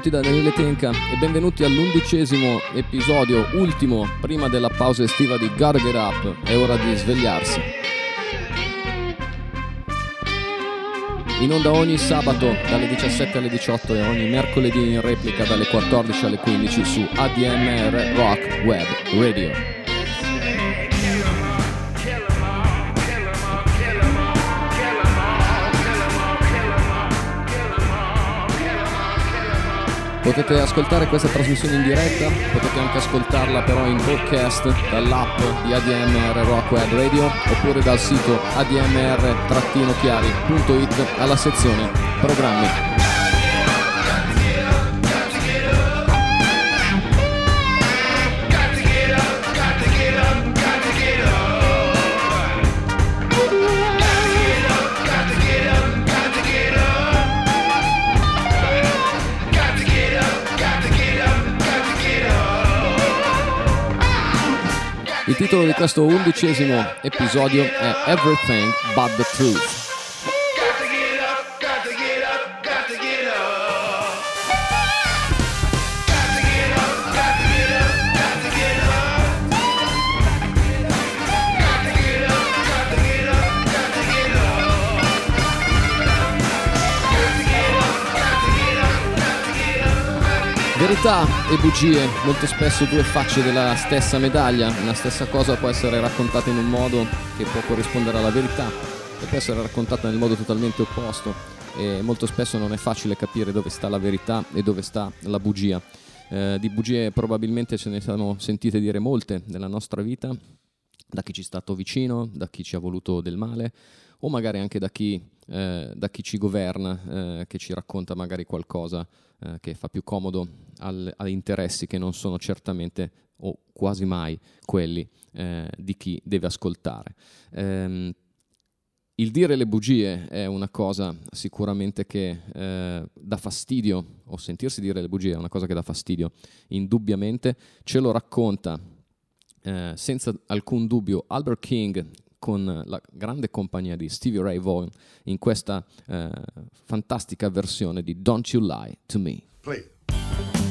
Tutti da Daniele Tenca e benvenuti all'undicesimo episodio, ultimo, prima della pausa estiva di Get Up. È ora di svegliarsi. In onda ogni sabato dalle 17 alle 18 e ogni mercoledì in replica dalle 14 alle 15 su ADMR Rock Web Radio. Potete ascoltare questa trasmissione in diretta, potete anche ascoltarla però in podcast dall'app di ADMR Rock Web Radio oppure dal sito admr-chiari.it alla sezione programmi. Titolo di questo undicesimo episodio è Everything But the Truth. Verità e bugie, molto spesso due facce della stessa medaglia, una stessa cosa può essere raccontata in un modo che può corrispondere alla verità e può essere raccontata nel modo totalmente opposto e molto spesso non è facile capire dove sta la verità e dove sta la bugia. Eh, di bugie probabilmente ce ne siamo sentite dire molte nella nostra vita, da chi ci è stato vicino, da chi ci ha voluto del male o magari anche da chi, eh, da chi ci governa, eh, che ci racconta magari qualcosa eh, che fa più comodo al, agli interessi che non sono certamente o quasi mai quelli eh, di chi deve ascoltare. Ehm, il dire le bugie è una cosa sicuramente che eh, dà fastidio, o sentirsi dire le bugie è una cosa che dà fastidio, indubbiamente. Ce lo racconta eh, senza alcun dubbio Albert King con la grande compagnia di Stevie Ray Vaughan in questa eh, fantastica versione di Don't You Lie to Me. Play.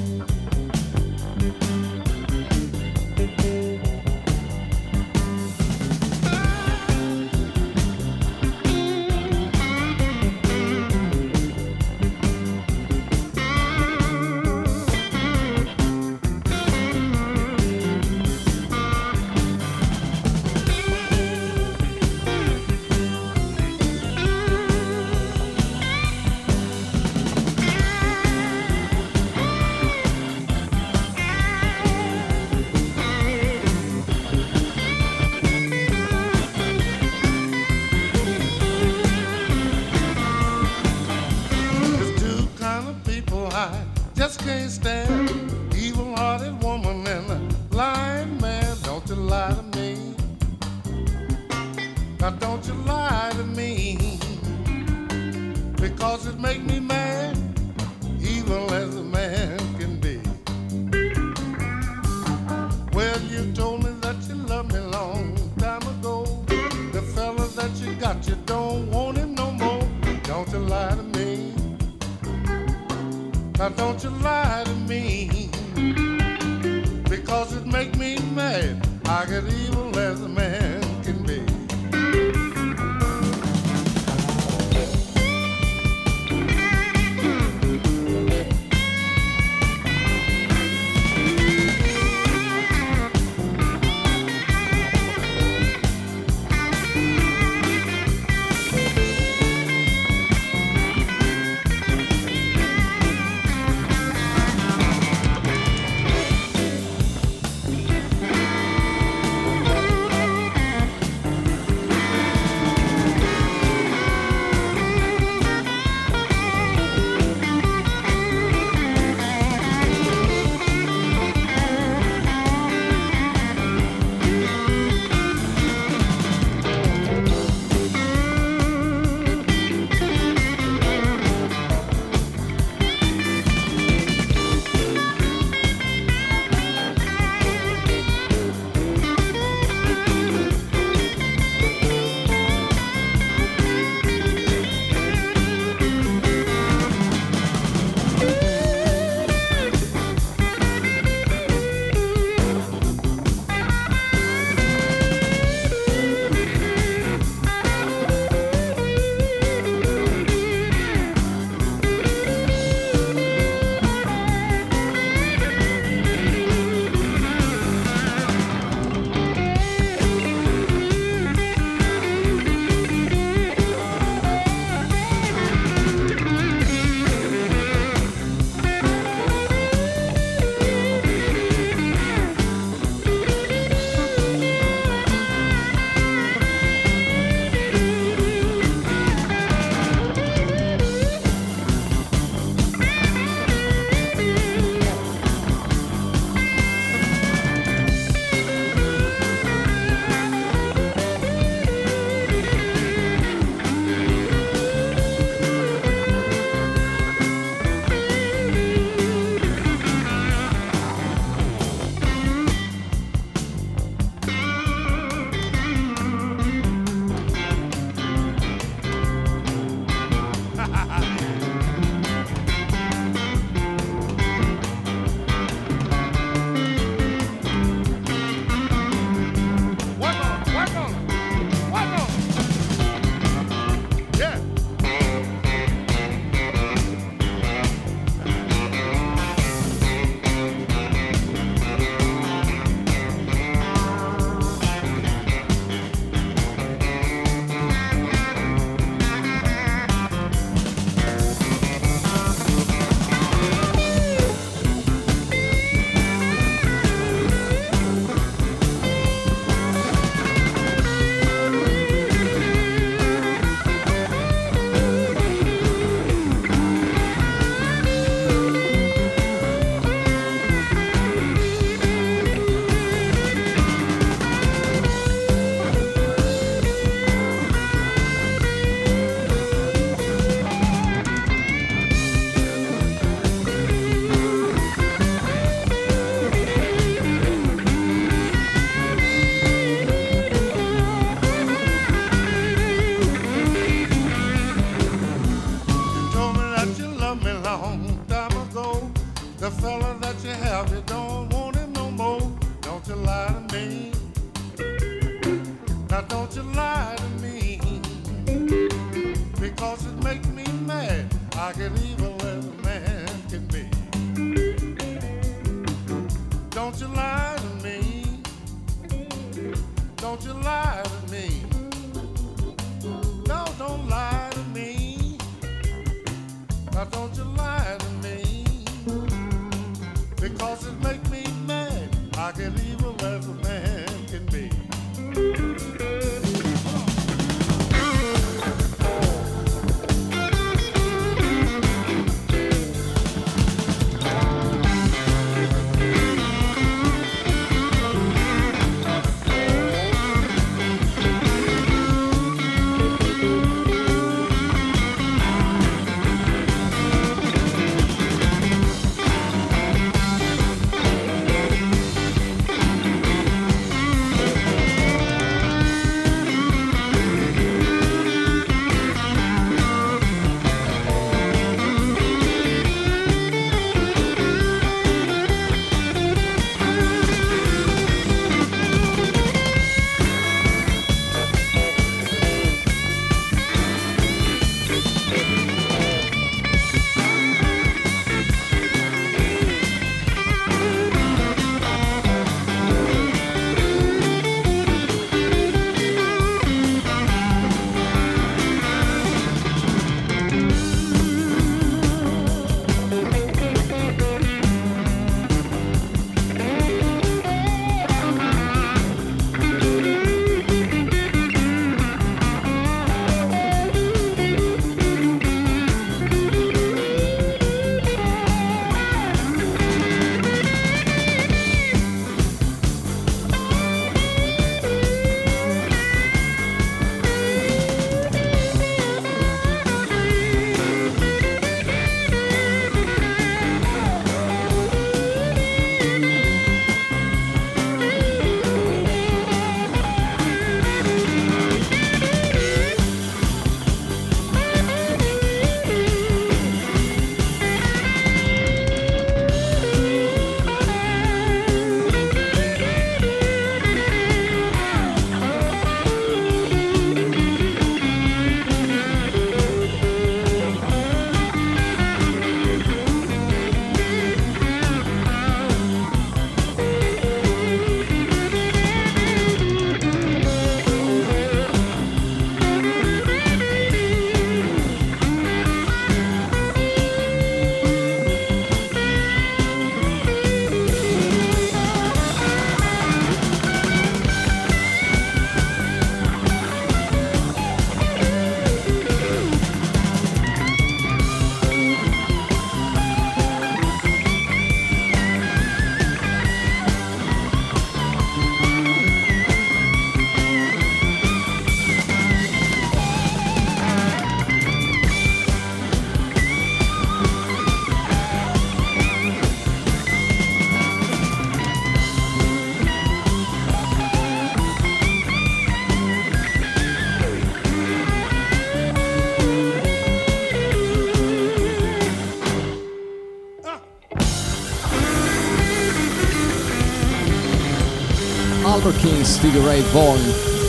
Albert King, Stevie Ray Vaughan,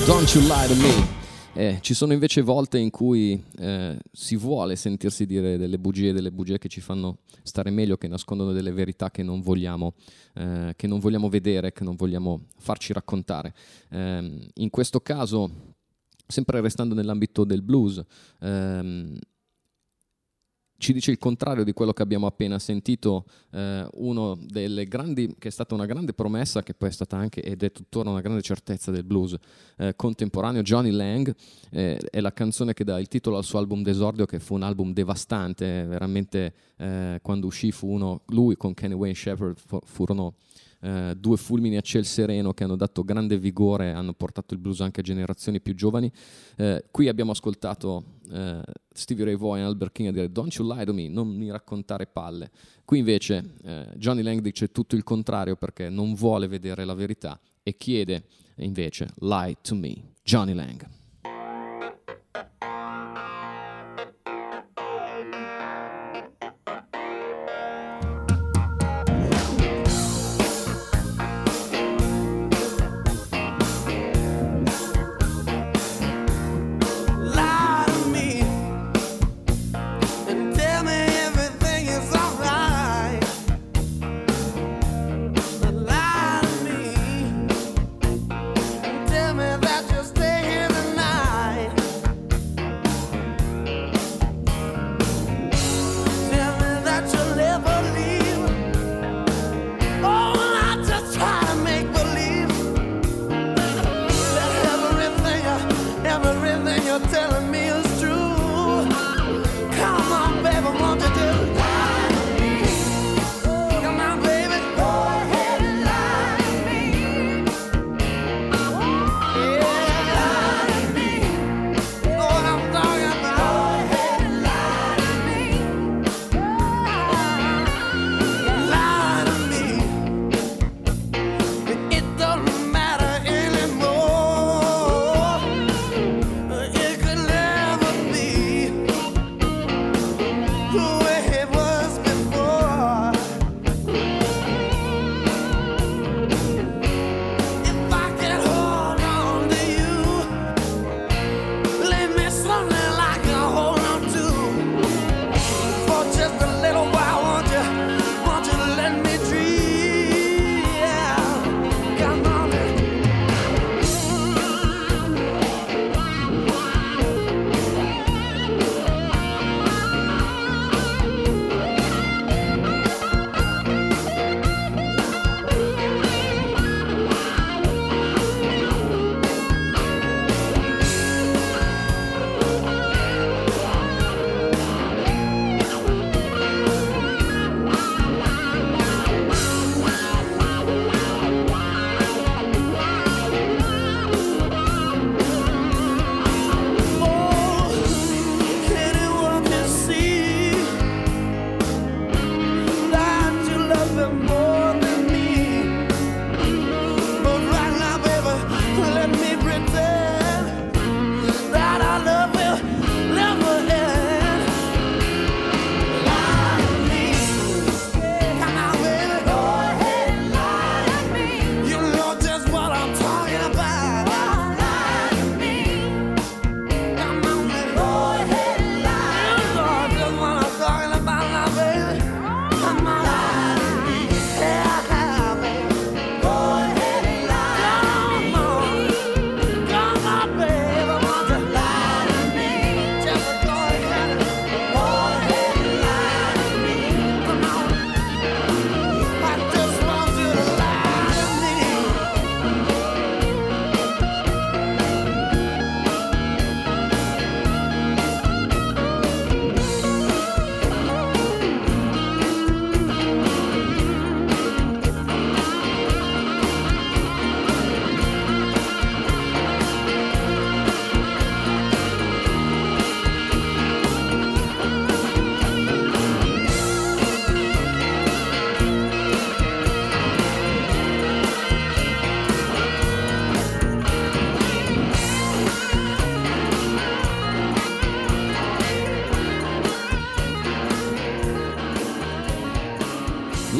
Don't You Lie to Me. Eh, ci sono invece volte in cui eh, si vuole sentirsi dire delle bugie, delle bugie che ci fanno stare meglio, che nascondono delle verità che non vogliamo, eh, che non vogliamo vedere, che non vogliamo farci raccontare. Ehm, in questo caso, sempre restando nell'ambito del blues, ehm, ci dice il contrario di quello che abbiamo appena sentito, eh, grandi, che è stata una grande promessa, che poi è stata anche ed è tuttora una grande certezza del blues eh, contemporaneo, Johnny Lang, eh, è la canzone che dà il titolo al suo album d'esordio, che fu un album devastante, veramente eh, quando uscì fu uno, lui con Kenny Wayne Shepherd fu, furono eh, due fulmini a ciel sereno che hanno dato grande vigore, hanno portato il blues anche a generazioni più giovani. Eh, qui abbiamo ascoltato eh, Stevie Ray Vaughan e Albert King a dire Don't you lie to me, non mi raccontare palle. Qui invece eh, Johnny Lang dice tutto il contrario perché non vuole vedere la verità e chiede invece Lie to me, Johnny Lang.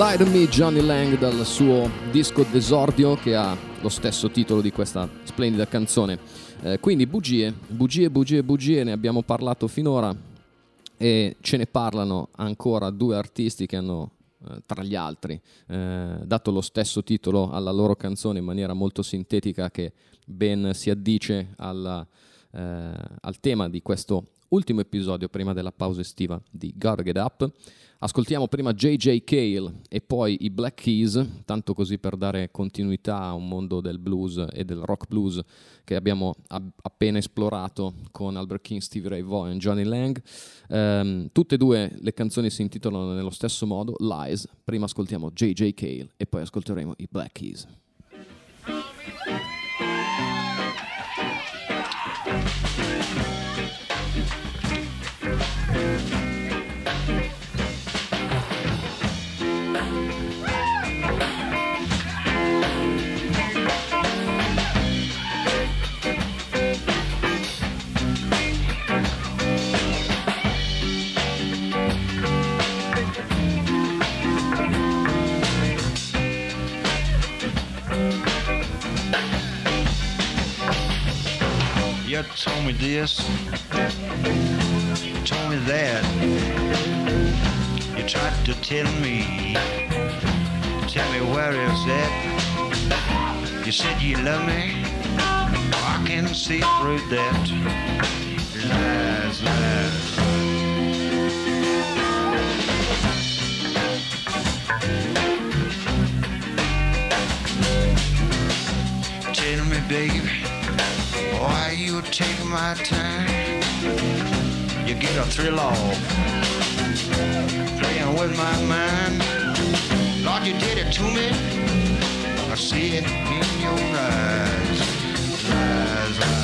Lie to Me Johnny Lang dal suo disco d'esordio che ha lo stesso titolo di questa splendida canzone. Eh, quindi bugie, bugie, bugie, bugie, ne abbiamo parlato finora e ce ne parlano ancora due artisti che hanno eh, tra gli altri eh, dato lo stesso titolo alla loro canzone in maniera molto sintetica che ben si addice alla, eh, al tema di questo ultimo episodio prima della pausa estiva di Gotta Get Up. Ascoltiamo prima JJ Cale e poi i Black Keys, tanto così per dare continuità a un mondo del blues e del rock blues che abbiamo ab- appena esplorato con Albert King, Stevie Ray Vaughan e Johnny Lang. Um, tutte e due le canzoni si intitolano nello stesso modo, Lies. Prima ascoltiamo JJ Cale e poi ascolteremo i Black Keys. You told me this, told me that. You tried to tell me, tell me where is that? You said you love me, I can see through that. Lies, lies. Tell me, baby. Why you take my time? Get a thrill off playing with my mind. Lord, you did it to me. I see it in your eyes. Lies, lies.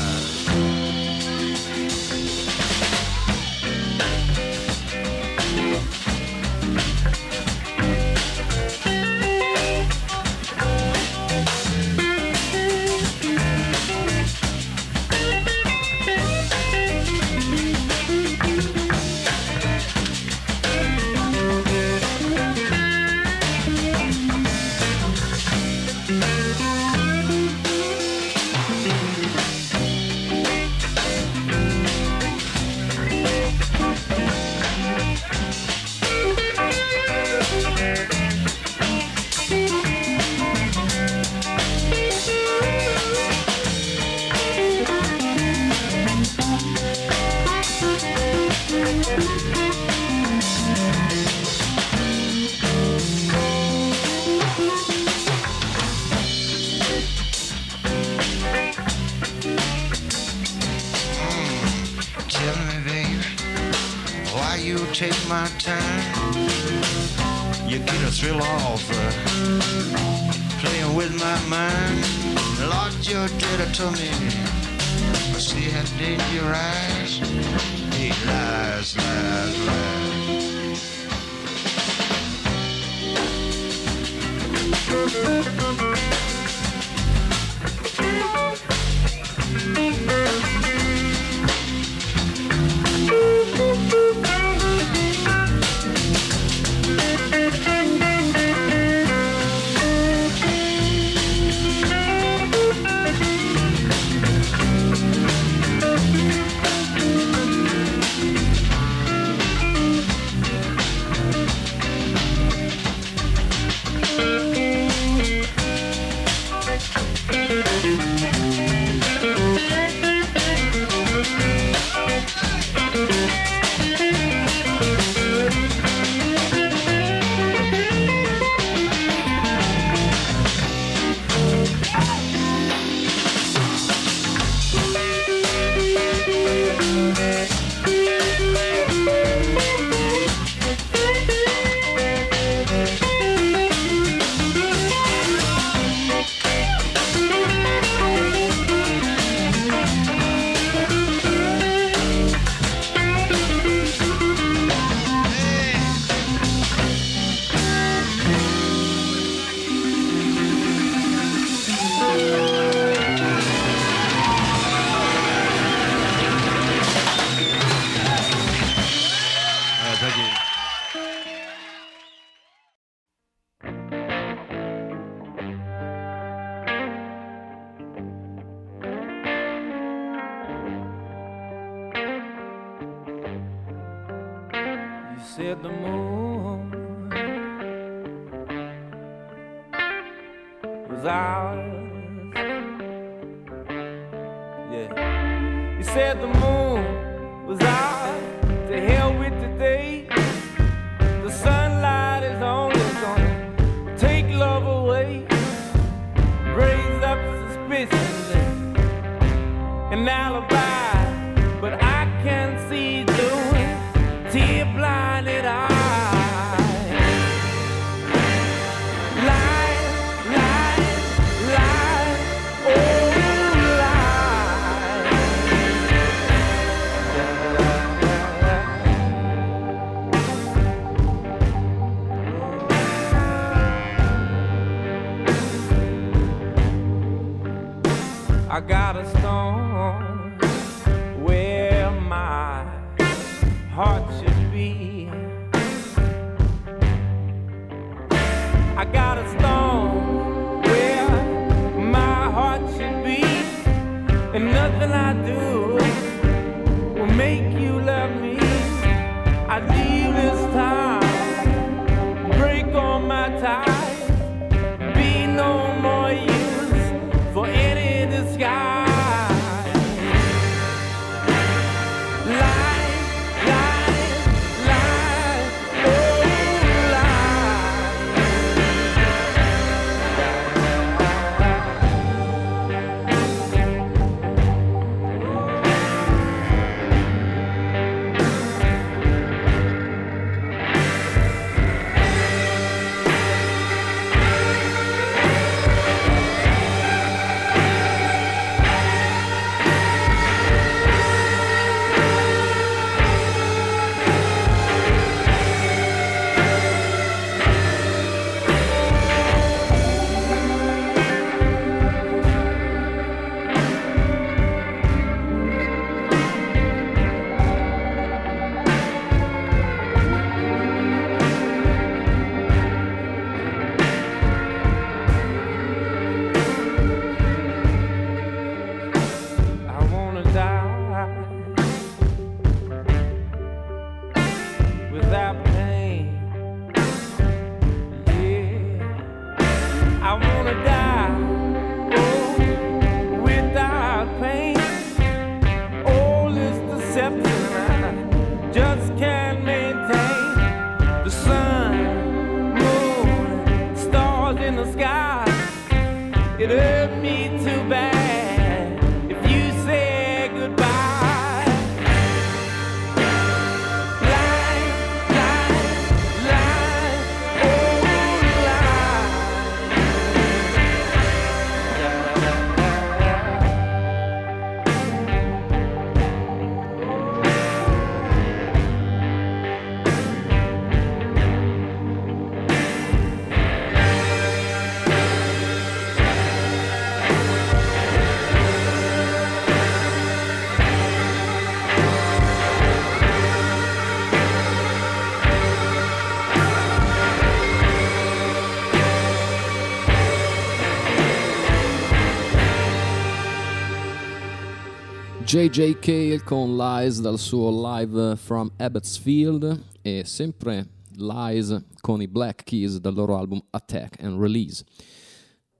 JJ Cale con Lies dal suo live from Abbotsfield e sempre Lies con i Black Keys dal loro album Attack and Release.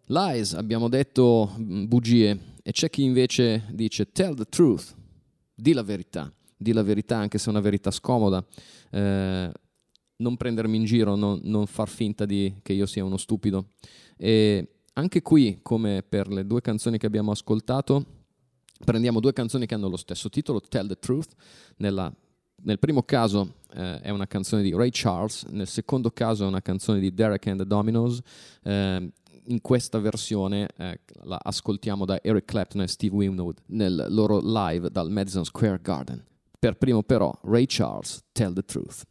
Lies, abbiamo detto mh, bugie e c'è chi invece dice tell the truth, di la verità, di la verità anche se è una verità scomoda. Eh, non prendermi in giro, non, non far finta di, che io sia uno stupido. E anche qui, come per le due canzoni che abbiamo ascoltato, prendiamo due canzoni che hanno lo stesso titolo, Tell the Truth. Nella- nel primo caso eh, è una canzone di Ray Charles, nel secondo caso è una canzone di Derek and the Dominos. Eh, in questa versione eh, la ascoltiamo da Eric Clapton e Steve Winwood nel loro live dal Madison Square Garden. Per primo però Ray Charles, Tell the Truth.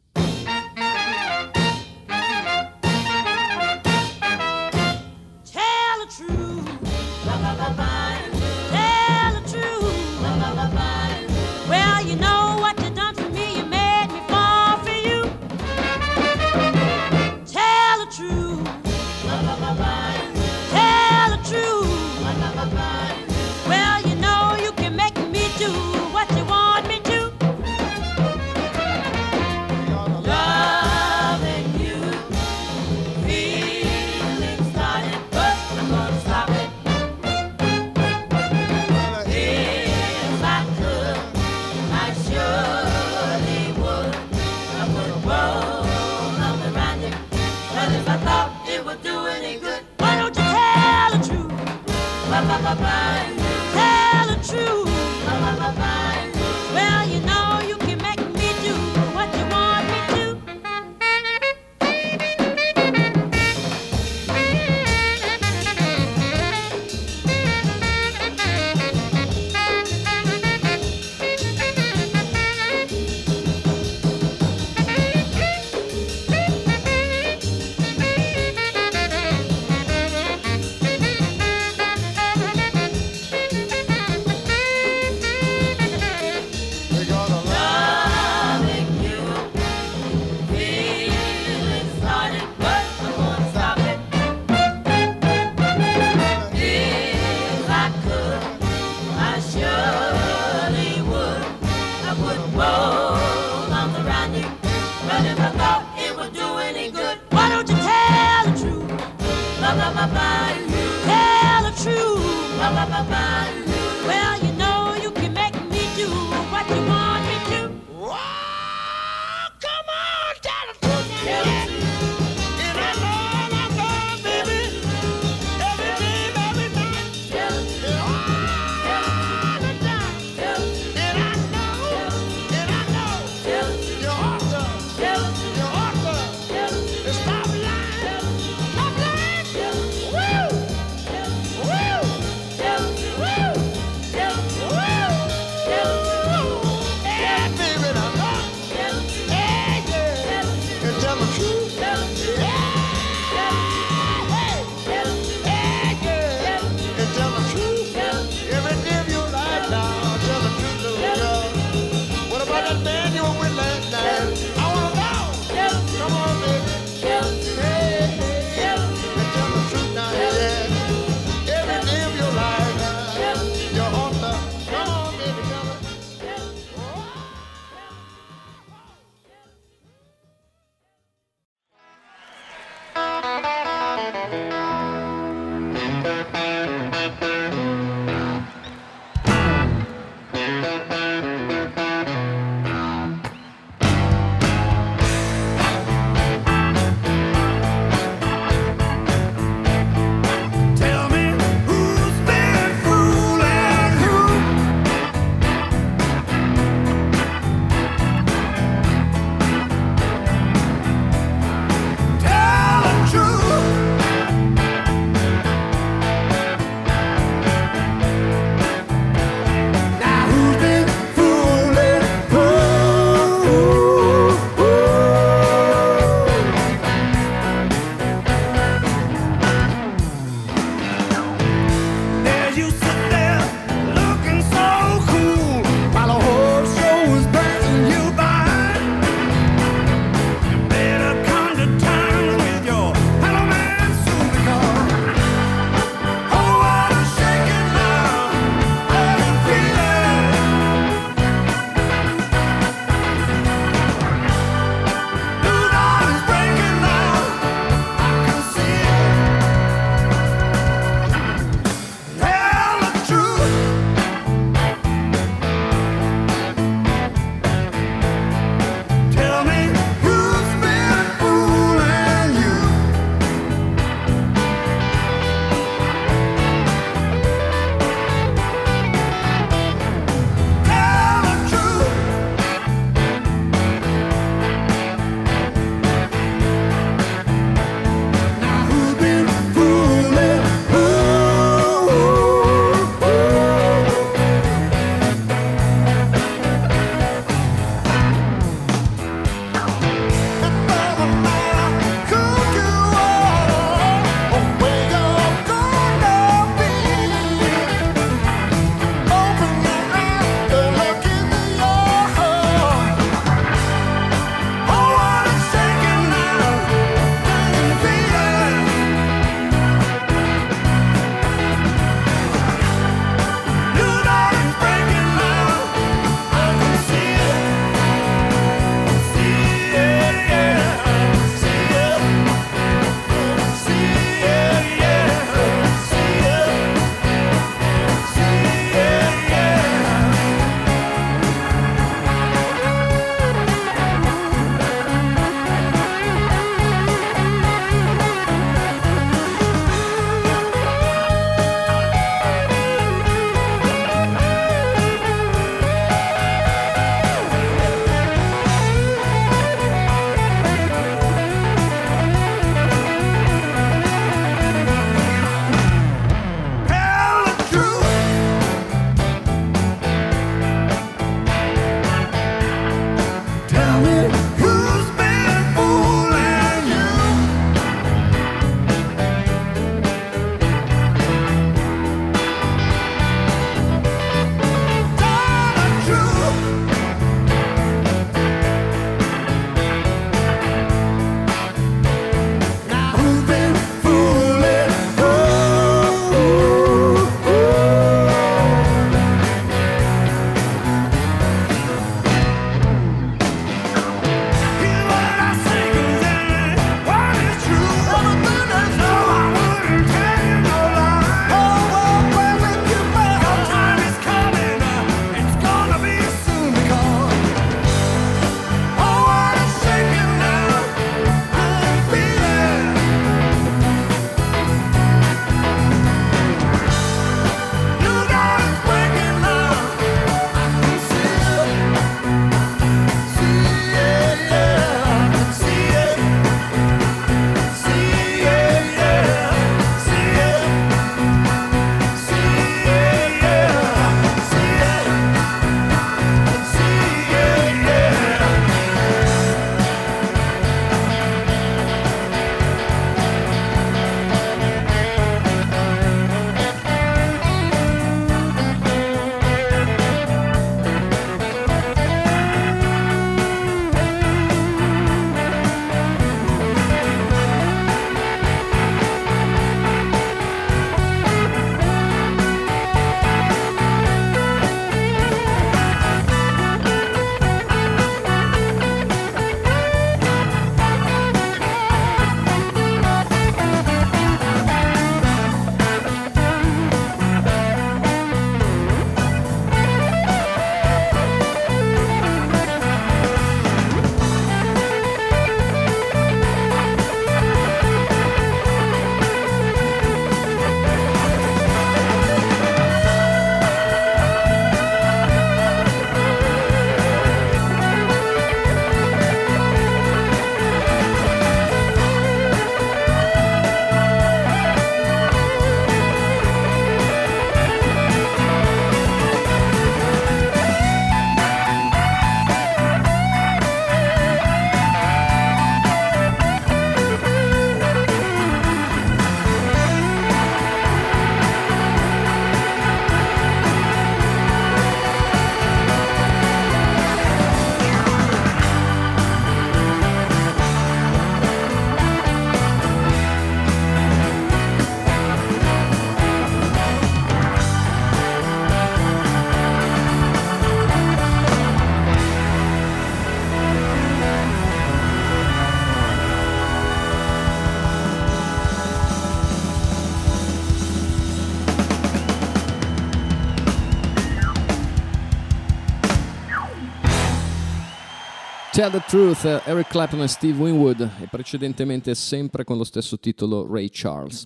Tell the Truth, Eric Clapton e Steve Winwood, e precedentemente sempre con lo stesso titolo Ray Charles.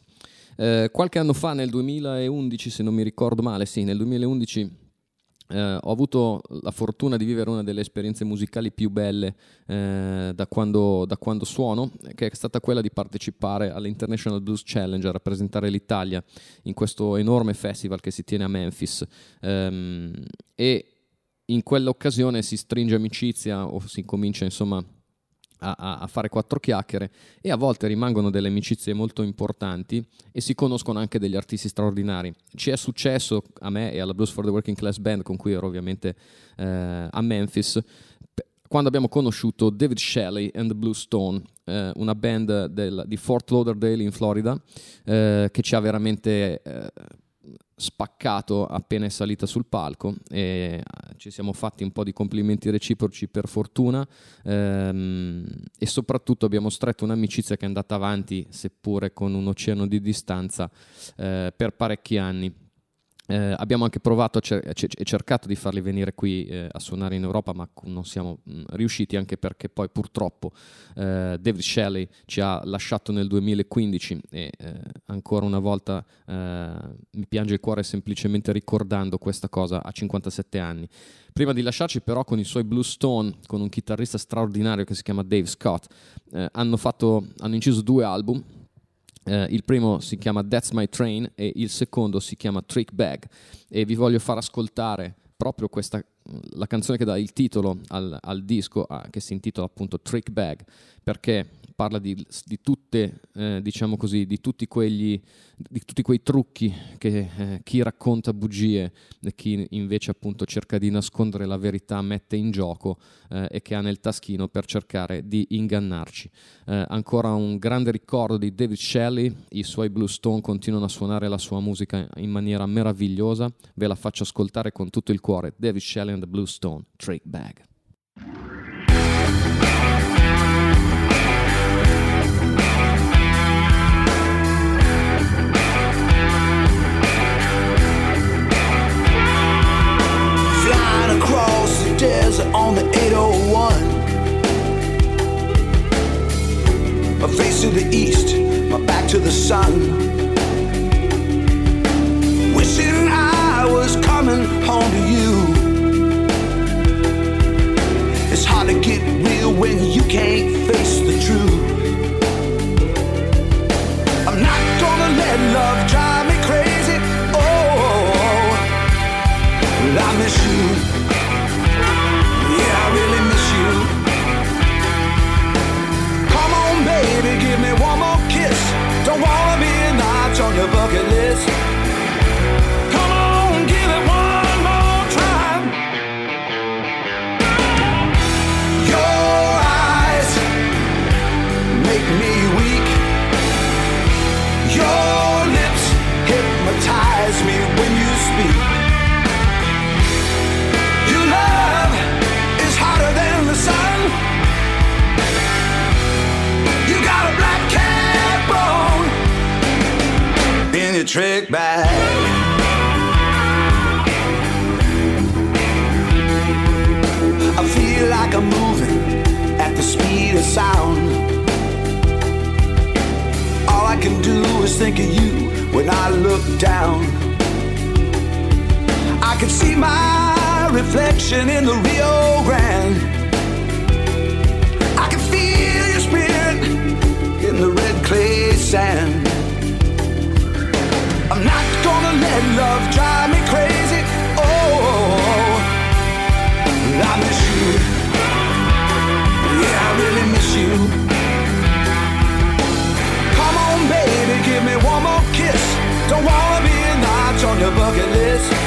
Eh, qualche anno fa, nel 2011, se non mi ricordo male, sì, nel 2011 eh, ho avuto la fortuna di vivere una delle esperienze musicali più belle eh, da, quando, da, quando, suono, che è stata quella di partecipare all'International Blues Challenge, a rappresentare l'Italia in questo enorme festival che si tiene a Memphis. Um, e in quell'occasione si stringe amicizia o si comincia insomma a, a, fare quattro chiacchiere e a volte rimangono delle amicizie molto importanti e si conoscono anche degli artisti straordinari. Ci è successo a me e alla Blues for the Working Class Band con cui ero ovviamente eh, a Memphis quando abbiamo conosciuto David Shelley and the Blue Stone, eh, una band del, di Fort Lauderdale in Florida eh, che ci ha veramente eh, spaccato appena è salita sul palco e eh, ci siamo fatti un po' di complimenti reciproci per fortuna ehm, e soprattutto abbiamo stretto un'amicizia che è andata avanti seppure con un oceano di distanza eh, per parecchi anni eh, abbiamo anche provato e cer- cercato di farli venire qui eh, a suonare in Europa, ma non siamo mm, riusciti anche perché poi purtroppo eh, David Shelley ci ha lasciato nel 2015 e eh, ancora una volta eh, mi piange il cuore semplicemente ricordando questa cosa a 57 anni. Prima di lasciarci però con i suoi Blue Stone, con un chitarrista straordinario che si chiama Dave Scott, eh, hanno, fatto, hanno inciso due album Uh, il primo si chiama That's My Train e il secondo si chiama Trick Bag. E vi voglio far ascoltare proprio questa, la canzone che dà il titolo al, al disco uh, che si intitola appunto Trick Bag perché parla di, di tutte, eh, diciamo così, di tutti, quegli, di tutti quei trucchi che eh, chi racconta bugie e chi invece appunto cerca di nascondere la verità mette in gioco eh, e che ha nel taschino per cercare di ingannarci. Eh, ancora un grande ricordo di David Shelley, i suoi Blue Stone continuano a suonare la sua musica in maniera meravigliosa, ve la faccio ascoltare con tutto il cuore. David Shelley and the Blue Stone, Trick Bag. Desert on the 801. My face to the east, my back to the sun. Wishing I was coming home to you. It's hard to get real when you can't face the truth. I'm not gonna let love drive warm me a notch on your bucket trick bag. I feel like I'm moving at the speed of sound. All I can do is think of you when I look down. I can see my reflection in the Rio Grande. I can feel your spirit in the red clay sand. Gonna love drive me crazy. Oh, I miss you. Yeah, I really miss you. Come on, baby, give me one more kiss. Don't wanna be a notch on your bucket list.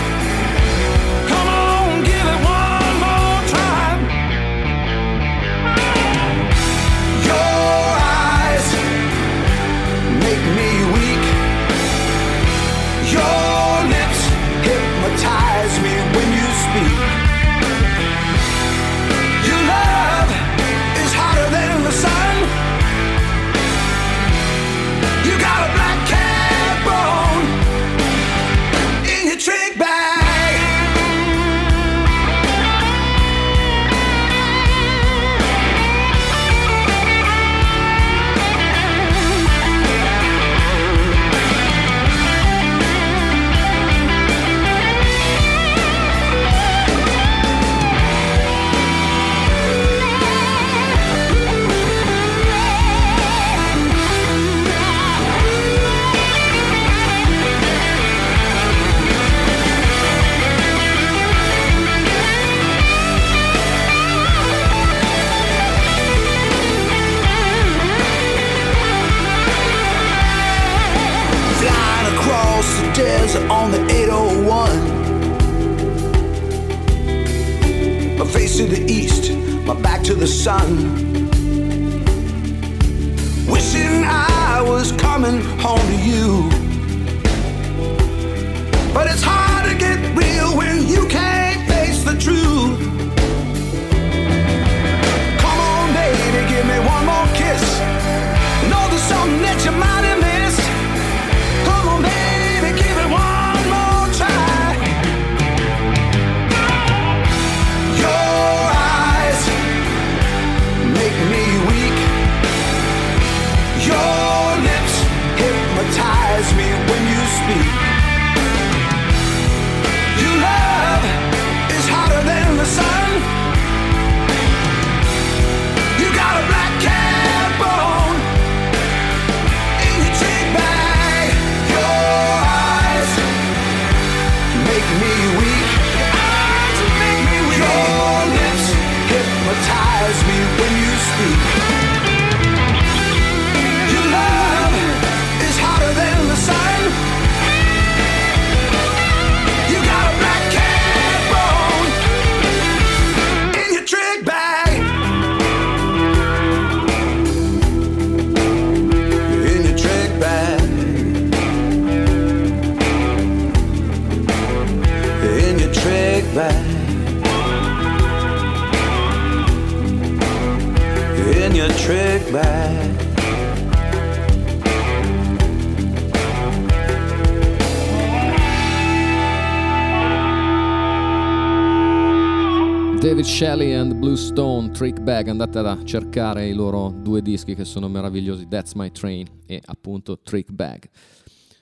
Shelley and Blue Stone Trick Bag, andate a cercare i loro due dischi che sono meravigliosi, That's My Train e appunto Trick Bag.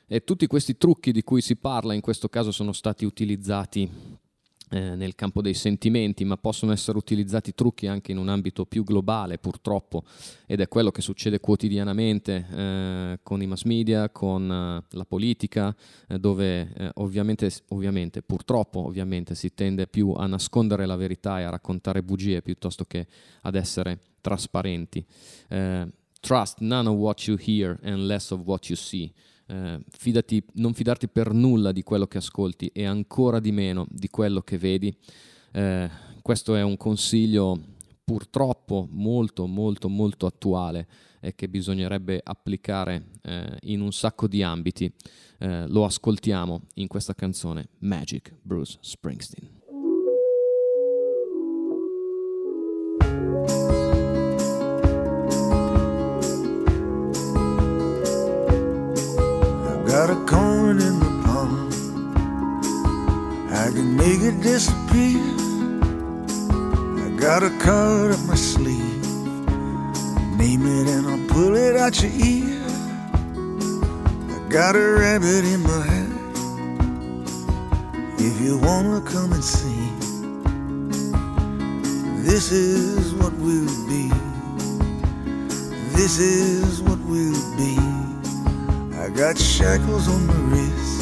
E tutti questi trucchi di cui si parla in questo caso sono stati utilizzati eh, nel campo dei sentimenti, ma possono essere utilizzati trucchi anche in un ambito più globale, purtroppo, ed è quello che succede quotidianamente eh, con i mass media, con eh, la politica, eh, dove eh, ovviamente, ovviamente, purtroppo, ovviamente, si tende più a nascondere la verità e a raccontare bugie piuttosto che ad essere trasparenti. Trust none of what you hear and less of what you see. Eh, fidati, non fidarti per nulla di quello che ascolti e ancora di meno di quello che vedi. Eh, questo è un consiglio purtroppo molto molto molto attuale e che bisognerebbe applicare eh, in un sacco di ambiti. Eh, lo ascoltiamo in questa canzone Magic Bruce Springsteen. Got a coin in the palm. I can make it disappear. I got a card up my sleeve. Name it and I'll pull it out your ear. I got a rabbit in my hat. If you wanna come and see, this is what we'll be. This is what we'll be. Got shackles on my wrist.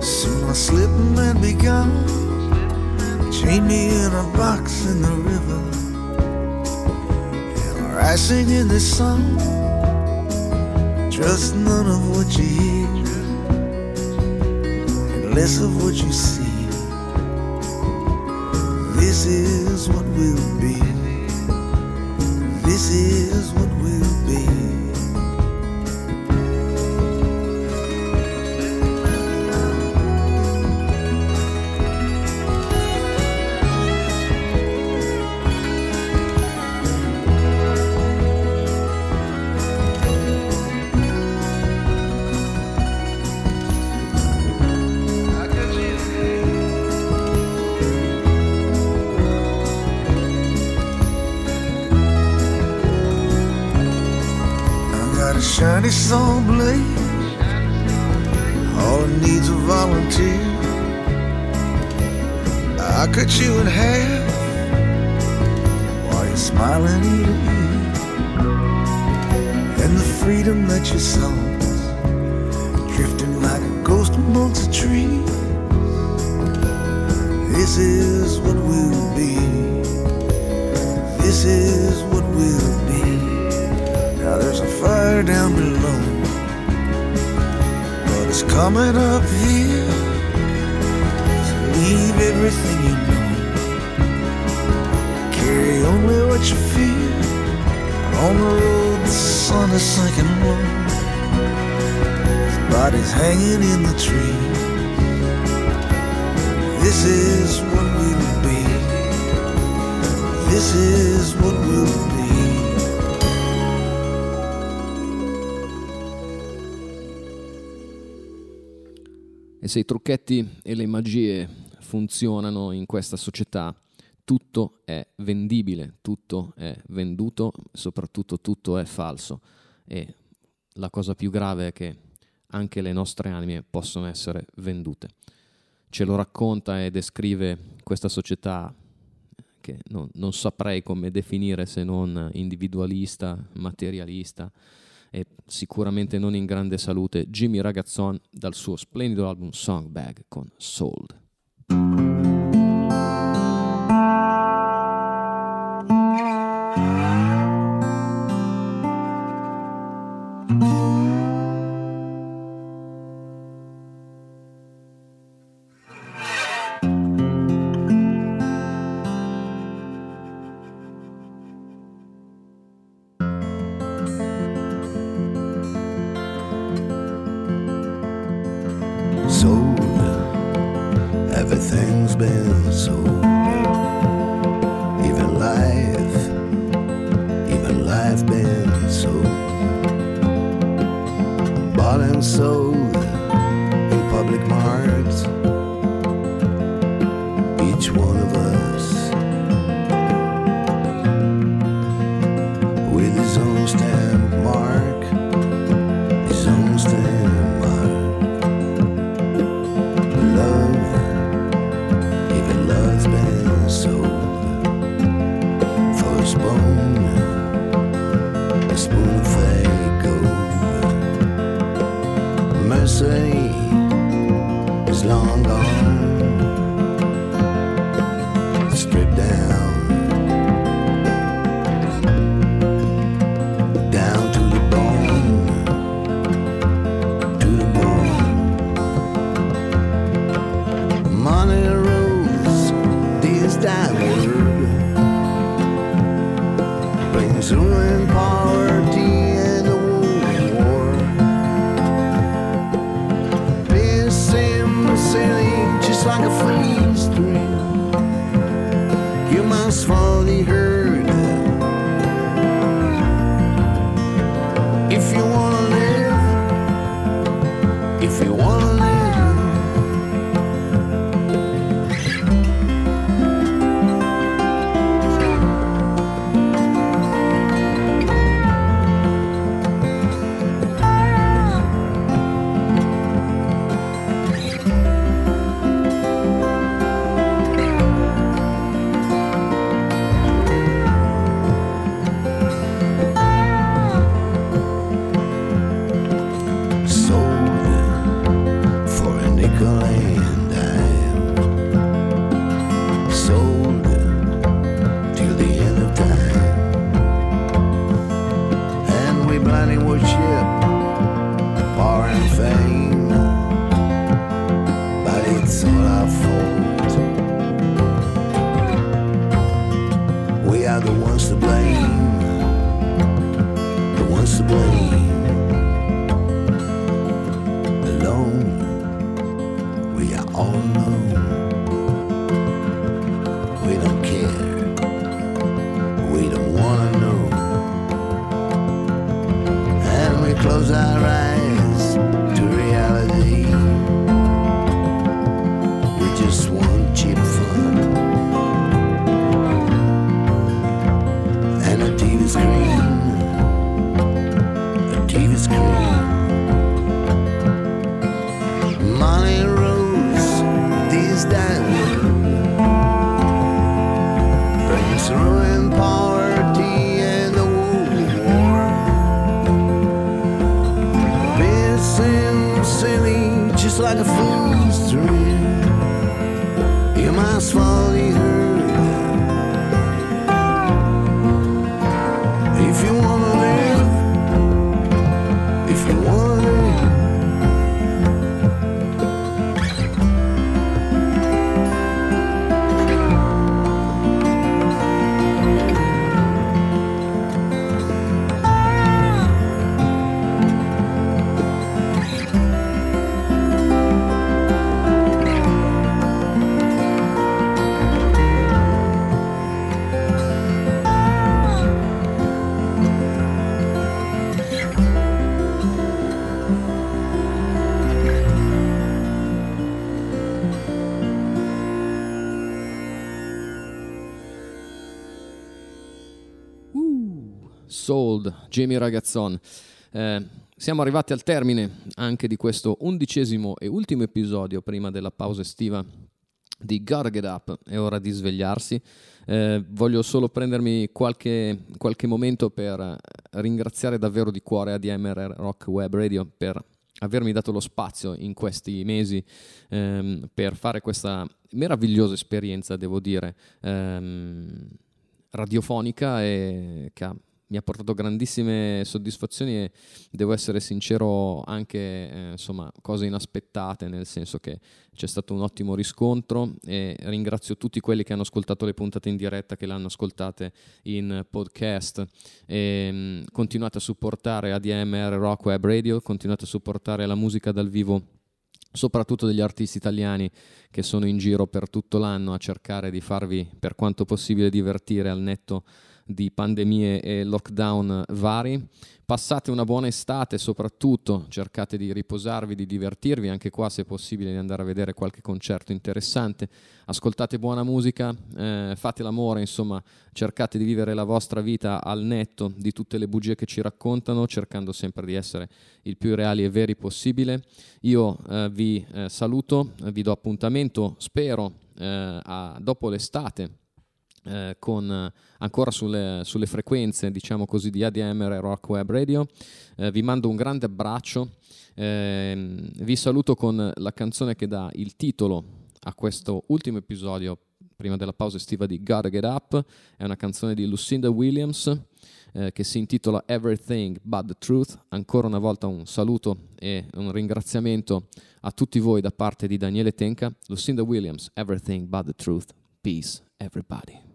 Soon I'll slip and be gone. Chain me in a box in the river. And I singing this song. Trust none of what you hear, and less of what you see. This is what we'll be. This is what we'll This is what we'll be. Now there's a fire down below, but it's coming up here. So leave everything you know. Carry only what you feel. On the road, the sun is sinking low. His body's hanging in the tree. This is what we. This is what we'll be. E se i trucchetti e le magie funzionano in questa società, tutto è vendibile, tutto è venduto, soprattutto tutto è falso. E la cosa più grave è che anche le nostre anime possono essere vendute. Ce lo racconta e descrive questa società che non, non saprei come definire se non individualista, materialista e sicuramente non in grande salute, Jimmy Ragazzon dal suo splendido album Songbag con Sold. And Sold, Jamie Ragazzon. Eh, siamo arrivati al termine anche di questo undicesimo e ultimo episodio prima della pausa estiva di Gotta Get Up, è ora di svegliarsi. Eh, voglio solo prendermi qualche, qualche momento per ringraziare davvero di cuore ADMR Rock Web Radio per avermi dato lo spazio in questi mesi ehm, per fare questa meravigliosa esperienza, devo dire, ehm, radiofonica e che ha mi ha portato grandissime soddisfazioni e devo essere sincero anche eh, insomma cose inaspettate nel senso che c'è stato un ottimo riscontro e ringrazio tutti quelli che hanno ascoltato le puntate in diretta che le hanno ascoltate in podcast. E, mh, mm, continuate a supportare ADMR Rock Web Radio continuate a supportare la musica dal vivo soprattutto degli artisti italiani che sono in giro per tutto l'anno a cercare di farvi per quanto possibile divertire al netto di pandemie e lockdown vari. Passate una buona estate, soprattutto cercate di riposarvi, di divertirvi, anche qua se possibile di andare a vedere qualche concerto interessante, ascoltate buona musica, eh, fate l'amore, insomma cercate di vivere la vostra vita al netto di tutte le bugie che ci raccontano, cercando sempre di essere il più reali e veri possibile. Io eh, vi eh, saluto, vi do appuntamento, spero, eh, a, dopo l'estate eh, con eh, ancora sulle, sulle, frequenze diciamo così di ADMR Rock Web Radio. Eh, vi mando un grande abbraccio. Ehm, vi saluto con la canzone che dà il titolo a questo ultimo episodio prima della pausa estiva di Gotta Get Up. È una canzone di Lucinda Williams eh, che si intitola Everything But the Truth. Ancora una volta un saluto e un ringraziamento a tutti voi da parte di Daniele Tenca. Lucinda Williams Everything But the Truth. Peace everybody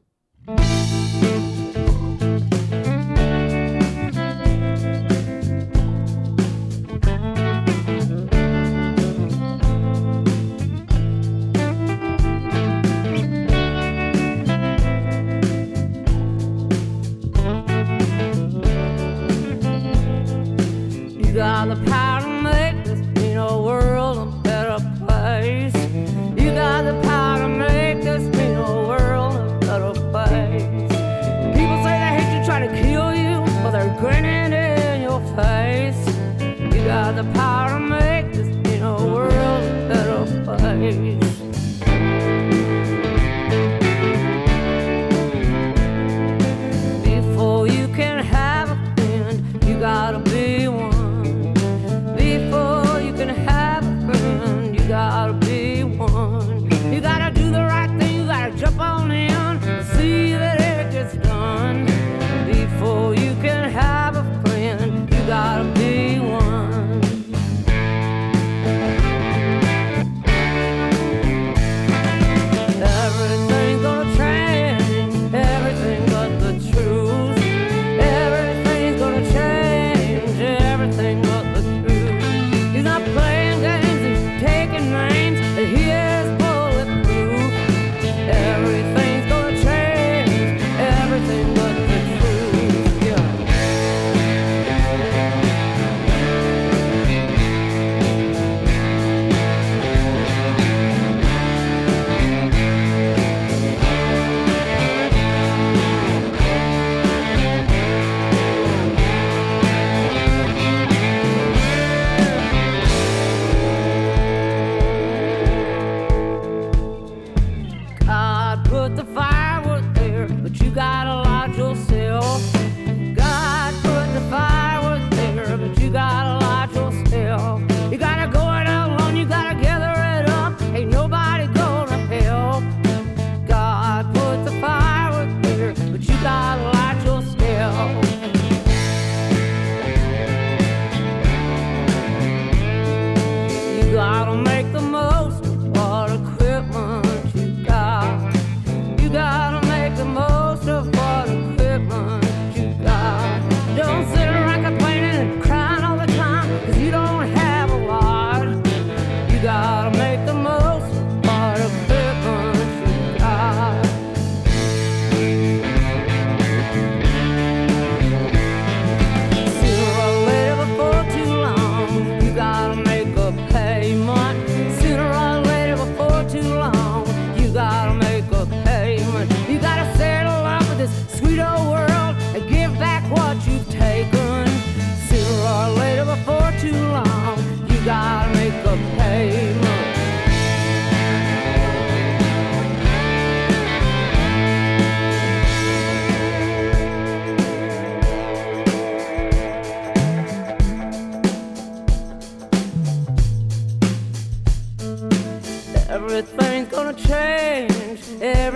got the power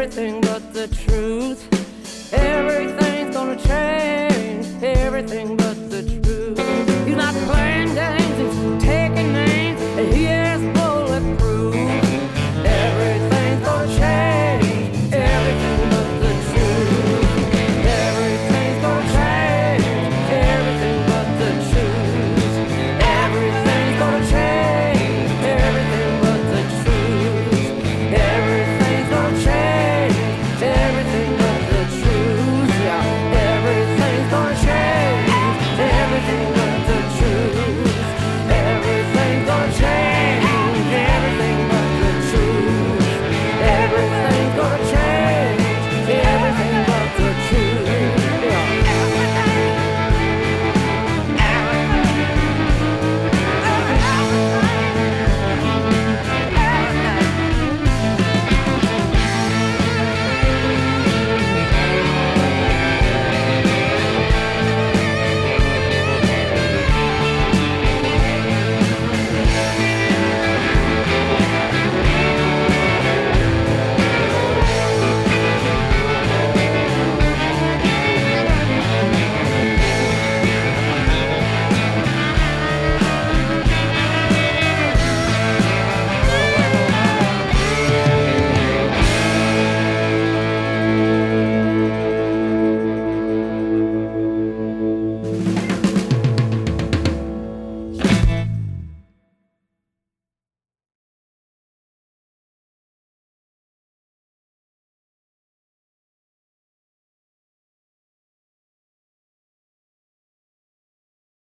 everything but the truth.